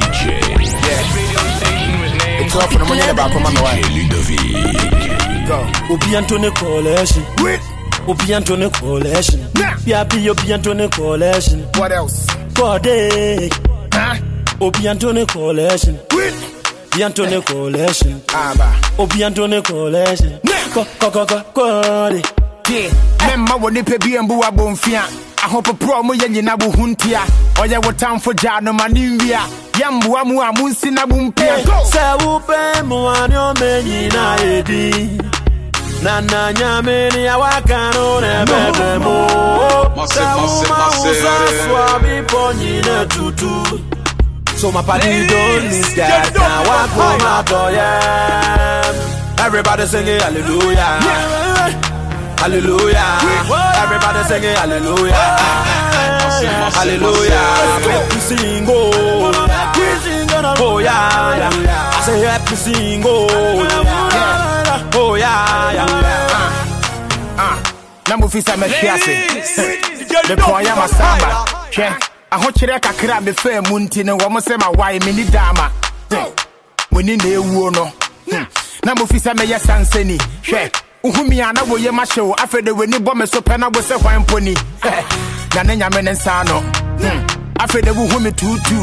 DJ. Yeah. It's all for the money in the come of my wife. Ludovick. Go. Obi Antone Collection. Wait. Obi Antone Collection. Yeah. Be Obi Antone Collection. What else? Code. Huh? Obi Antone Collection. Wait. Obi Antone Collection. Aba. Obi Antone Collection. Ko ko ko ko. Body tie mɛmma wɔ nipa bi mbu abɔmfia ahopoprɔ mo yɛ nyina wo ho ntia ɔyɛ wo tamfo gyaa no ma ne nwia yɛmboa mu a monsi na mo mpia sɛ wopɛ mmoa ne ɔma nyina ɛdi na na nyame ne awaka no ne bɛbɛ mo sɛ woma wo sa soa bepɔ tutu so my party don't miss God now I come out of Everybody singing hallelujah yeah. Hallelujah. Everybody singing hallelujah. Hallelujah. Make me sing, oh. Oh, oh yeah, yeah. I say happy sing, oh. Yeah. Oh yeah, yeah. Ah, na mufisa mekiasi. The koya masamba. Hwɛ, ahokyerɛ kakra me fɛ mu nti no wɔn sɛ ma wae me ni daama. Mo ni na ewuo no. Na mufisa meyɛ sansani. Hwɛ. Uhumi ana wo ye masho afede weni bɔ me so pɛ na wo sɛ hwan poni na ne nyame ne nsa no hmm. afede wo humi tutu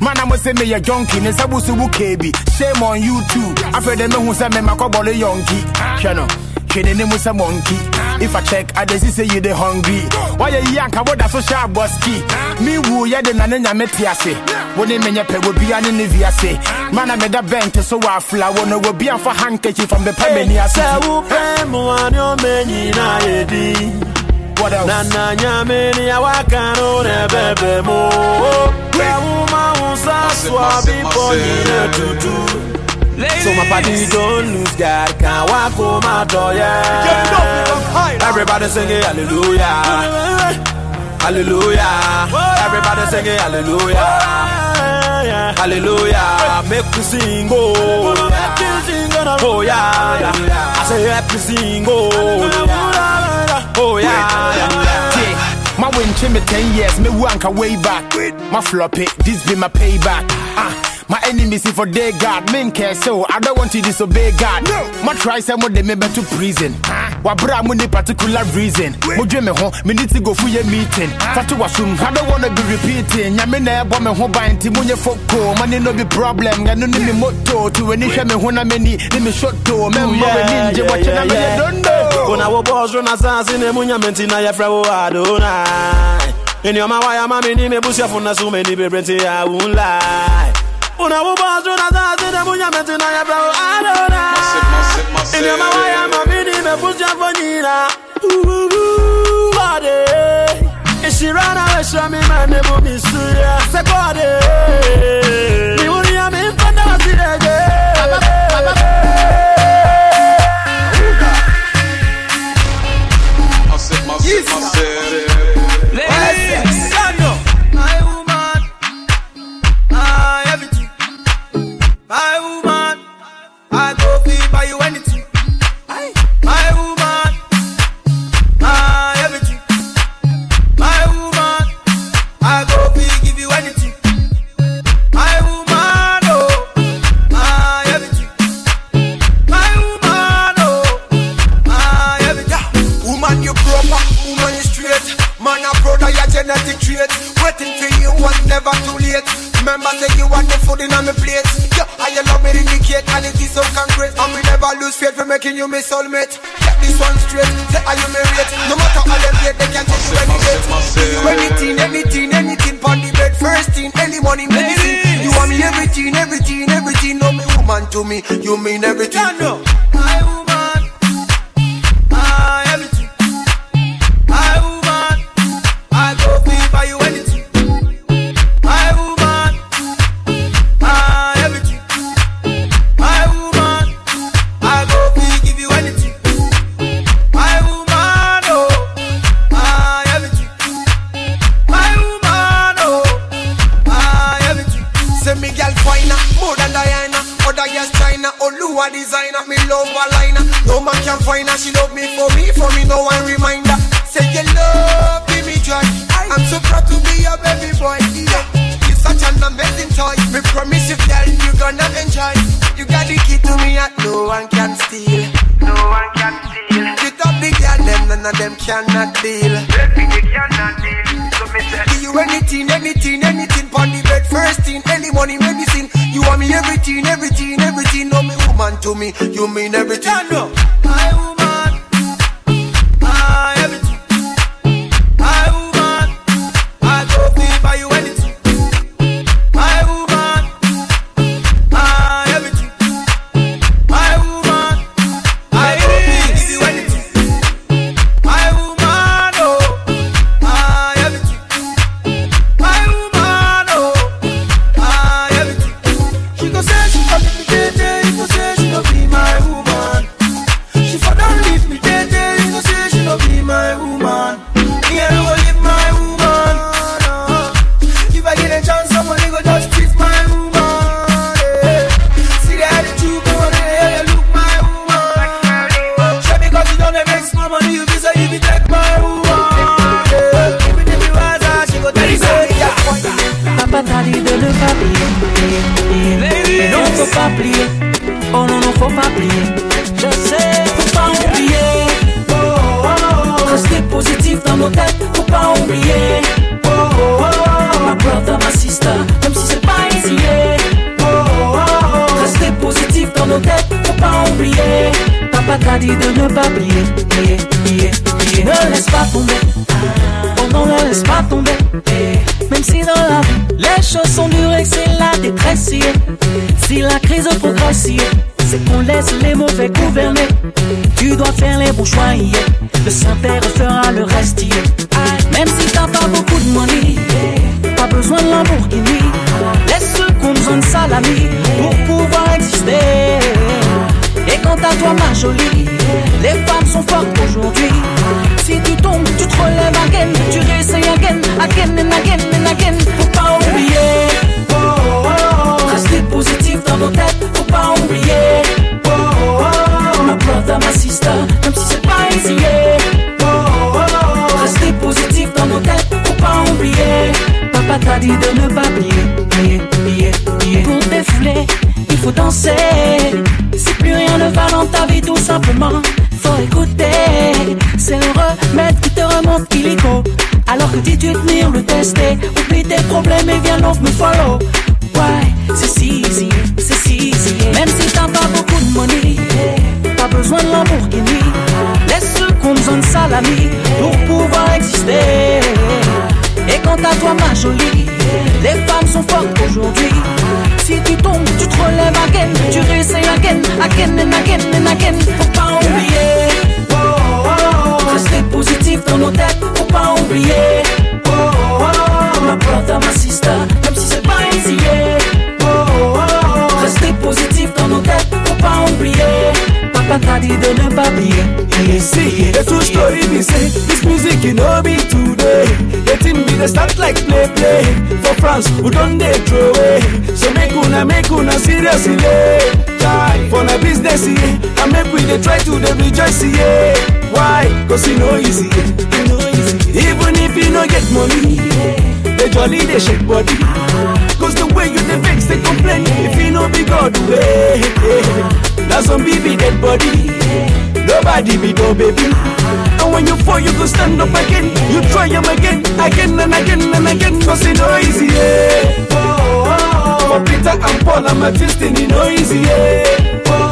mana mo sɛ meyɛ jonki ne nsa bo so wo kebi shame on you too afede mehu sɛ me makɔbɔle yɔnki ah. hwɛ no hwɛ ne ne mu sɛ mɔnki ah. If I check, I just say you the hungry. Why you young? I would so sharp boski. Ah. Me woo ya the nana ya metiase. When they menya pe will be an in Man, I made a bent so I fly. Wanna go be for handkerchief from the Pemini. I said, Who pay more on your menu? What else? Nana Yamini, I can't own a baby more. Where woman was a swab before you to do. So my party don't lose God Can't walk for my door, yeah Everybody sing it, hallelujah Hallelujah Everybody sing it, hallelujah yeah. Hallelujah, make me sing, oh. Oh yeah, I say happy sing, oh. Oh yeah. My win me 10 years, me a way back. My floppy, this be my payback. Ah. My enemies if for day God, men care so I don't want to disobey God. No. My try some of them me back to prison. Ah wabra mu ni particular reason mo dwe me ho me need to go for your meeting ah. fatu wasum i don't wanna be repeating nyame na ɛbɔ me ho ban nti munyɛ foko money no be problem ɛno ne me moto to ani hwɛ me ho na m'ani ne me shoto mɛmbɔ m'ani ngye wɔkyɛ na meyɛ dondo ona wo bɔ ɔsoro na saase na mu nyame nti na yɛfrɛ wo adonai ɛni ɔma wa yɛ ama me ni me busuafo na so m'ani bebrɛ nti i won't lie ona wo bɔ ɔsoro na saase Nana, ooh, body. and she ran away, from me man, Never miss be serious. Say, body. straight. Waiting for you was never too late. Remember say you want the food in on my plate. Yeah, I love me indicate and it is so concrete. And we never lose faith for making you my soulmate. Get this one straight. Say are you married? No matter how they play, they can take you any date. Give you anything, anything, anything. On the bed, first thing, any morning medicine. You want me everything, everything, everything. No me woman to me, you mean everything. designer, Olua designer, me love a liner. No man can find her, she love me for me, for me no one reminder. Say you love, give me joy. I'm so proud to be your baby boy. Yeah. You're such an amazing toy. Me promise you, girl, you gonna enjoy. You got the key to me, and no one can steal. No one can steal. You top the girl, them none of them cannot deal. Baby, they cannot deal. So me say, give you anything, anything, anything. body the bed, first thing, any money, medicine. You want me everything, everything to me. You mean everything. ask my money you visa uh, if you take my woman. Papa dit de ne pas plier, Ladies. non faut pas plier, oh non non faut pas plier. Je sais, faut pas oublier. Oh, oh, oh, oh. positif dans nos têtes, faut pas oublier. Oh, oh, oh. My brother, my sister, même si c'est pas easy. Oh, oh, oh. positif dans nos têtes, faut pas oublier pas qu'à de ne pas plier Ne laisse pas tomber. Oh non, ne laisse pas tomber. Même si dans la vie, les choses sont dures et c'est la détresse. Si la crise progresse, c'est qu'on laisse les mauvais gouverner. Tu dois faire les bons choix. Le Saint-Père fera le reste. Même si t'as pas beaucoup de money, pas besoin de Lamborghini. Laisse ceux qu'on ont besoin de salami pour pouvoir exister à toi ma jolie Les femmes sont fortes aujourd'hui Si tu tombes, tu te relèves again Tu réessayes again, again and again and again Faut pas oublier oh, oh, oh. Rester positif dans nos têtes Faut pas oublier oh, oh, oh. Ma brother, ma sister Même si c'est pas easy oh, oh, oh. Rester positif dans nos têtes Faut pas oublier Papa t'a dit de ne pas Alors que dis-tu venir le tester. Oublie tes problèmes et eh viens, love me follow. Ouais, c'est si easy, c'est si easy. Même si t'as pas beaucoup de money, t'as besoin de Lamborghini. Laisse ce qu'on besoin de salami pour pouvoir exister. Et quant à toi, ma jolie, les femmes sont fortes aujourd'hui. Si tu tombes, tu te relèves à again, tu réessayes again, again and again and again, faut pas oublier. live dans nos têtes, faut pas oublier. Oh, oh, oh my brother, my sister, même si c'est pas easy. Oh, oh, oh, restez positif dans nos têtes, faut pas oublier. Papa t'a dit de ne pas oublier. Essayer the true story be say this music you know be today. Letting me the start like play play for France we don't need to wait. So make una make una seriously. Yeah for na business yeah. make we dey try to dey rejoice yeah. why cause you no easy even if you no get money they the jolly dey shake body ah. cause the way you dey vex dey complain if you no be god way, That's na some be dead body nobody be no baby. Ah. And when you fall, you go stand up again. You try them again, again and again and again. Cause it no easy, yeah. Oh, oh, oh. For Peter and Paul, I'm a testing, it no easy, yeah.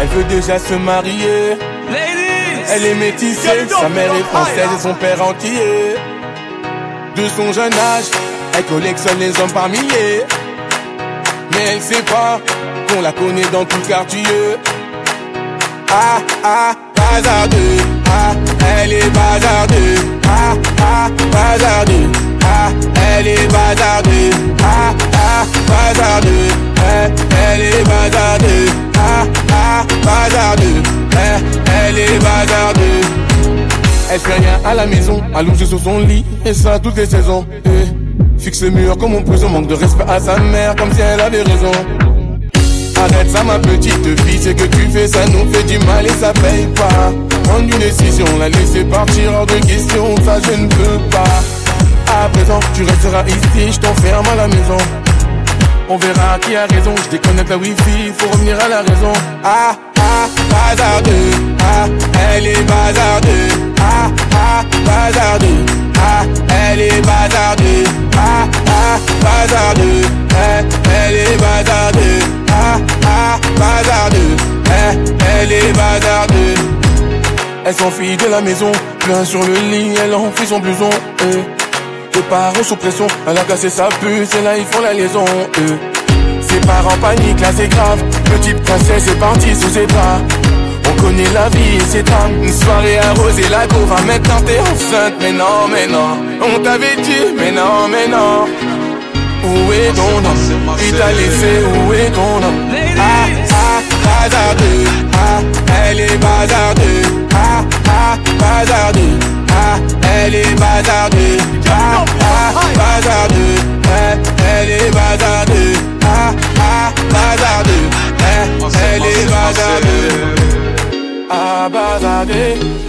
Elle veut déjà se marier. elle est métissée, sa mère est française et son père entier. De son jeune âge, elle collectionne les hommes par milliers. Mais elle sait pas qu'on la connaît dans tout quartier. Ah ah, bazardeux. Ah, elle est bazardeux. Ah ah, bazardeux. Ah, elle est bazardée. Ah ah, bazardeux. Ah, elle est bazardée. Ah, ah, eh, ah Elle fait rien à la maison, allongée sur son lit, et ça toutes les saisons. Eh. fixe le mur comme en prison, manque de respect à sa mère, comme si elle avait raison. Arrête ça ma petite fille, c'est que tu fais ça nous fait du mal et ça paye pas Prendre une décision, la laisser partir hors de question, ça je ne peux pas À présent, tu resteras ici, je t'enferme à la maison On verra qui a raison, je déconnecte la wifi, faut revenir à la raison Ah, ah, bazardeux, ah, elle est bazardeux ah, ah, bazardeux, ah, elle est bazardeux, ah, ah, bazardeux, eh, elle est bazardeux, ah, ah, bazardeux, eh, elle est bazardeux. Elle s'enfuit de la maison, plein sur le lit, elle enfuit son blouson, Eux Ses parents sous pression, elle a cassé sa puce, et là ils font la liaison, Eux Ses parents paniquent, là c'est grave, petite princesse est parti sous ses bras. On connaît la vie et ses un Une soirée arrosée, la cour va mettre t'es enceinte Mais non, mais non On t'avait dit, mais non, mais non Où est ton homme Il t'a laissé, où est ton homme Ah, ah, bazardeux Ah, elle est bazardée. Ah, ah, bazardeux Ah, elle est bazardée.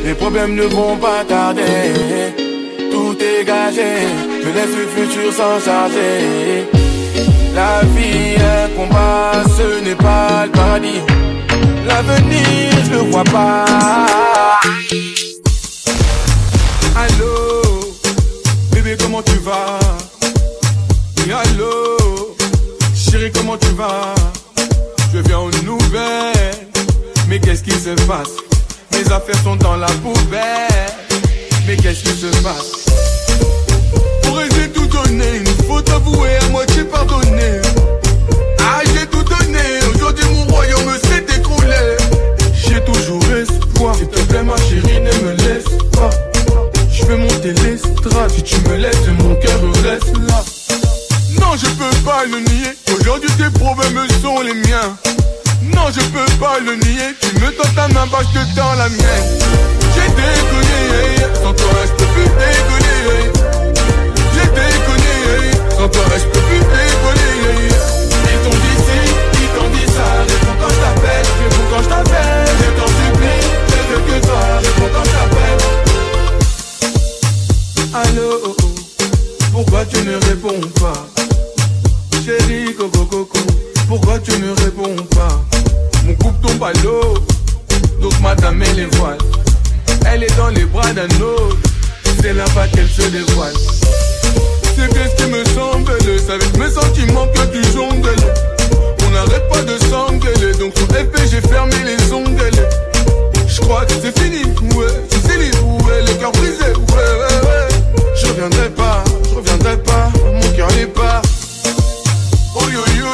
Les problèmes ne vont pas tarder Tout est gagé Je laisse le futur s'en charger La vie un combat Ce n'est pas le paradis L'avenir je ne vois pas Allo Bébé comment tu vas Et Allô Chérie comment tu vas Je viens aux nouvelles mais qu'est-ce qui se passe mes affaires sont dans la poubelle. Mais qu'est-ce qui se passe Pour tout donner, une Faut t'avouer à moitié pardonner. proche que dans la mienne c'est là-bas qu'elle se dévoile. C'est bien ce qui me semble, c'est avec mes sentiments que tu jongles. On n'arrête pas de s'engueuler, donc pour épée j'ai fermé les ongles. Je crois que c'est fini, ouais, c'est fini, ouais, le cœur brisé, ouais, ouais, ouais. Je reviendrai pas, je reviendrai pas, mon cœur n'est pas. Oh yo yo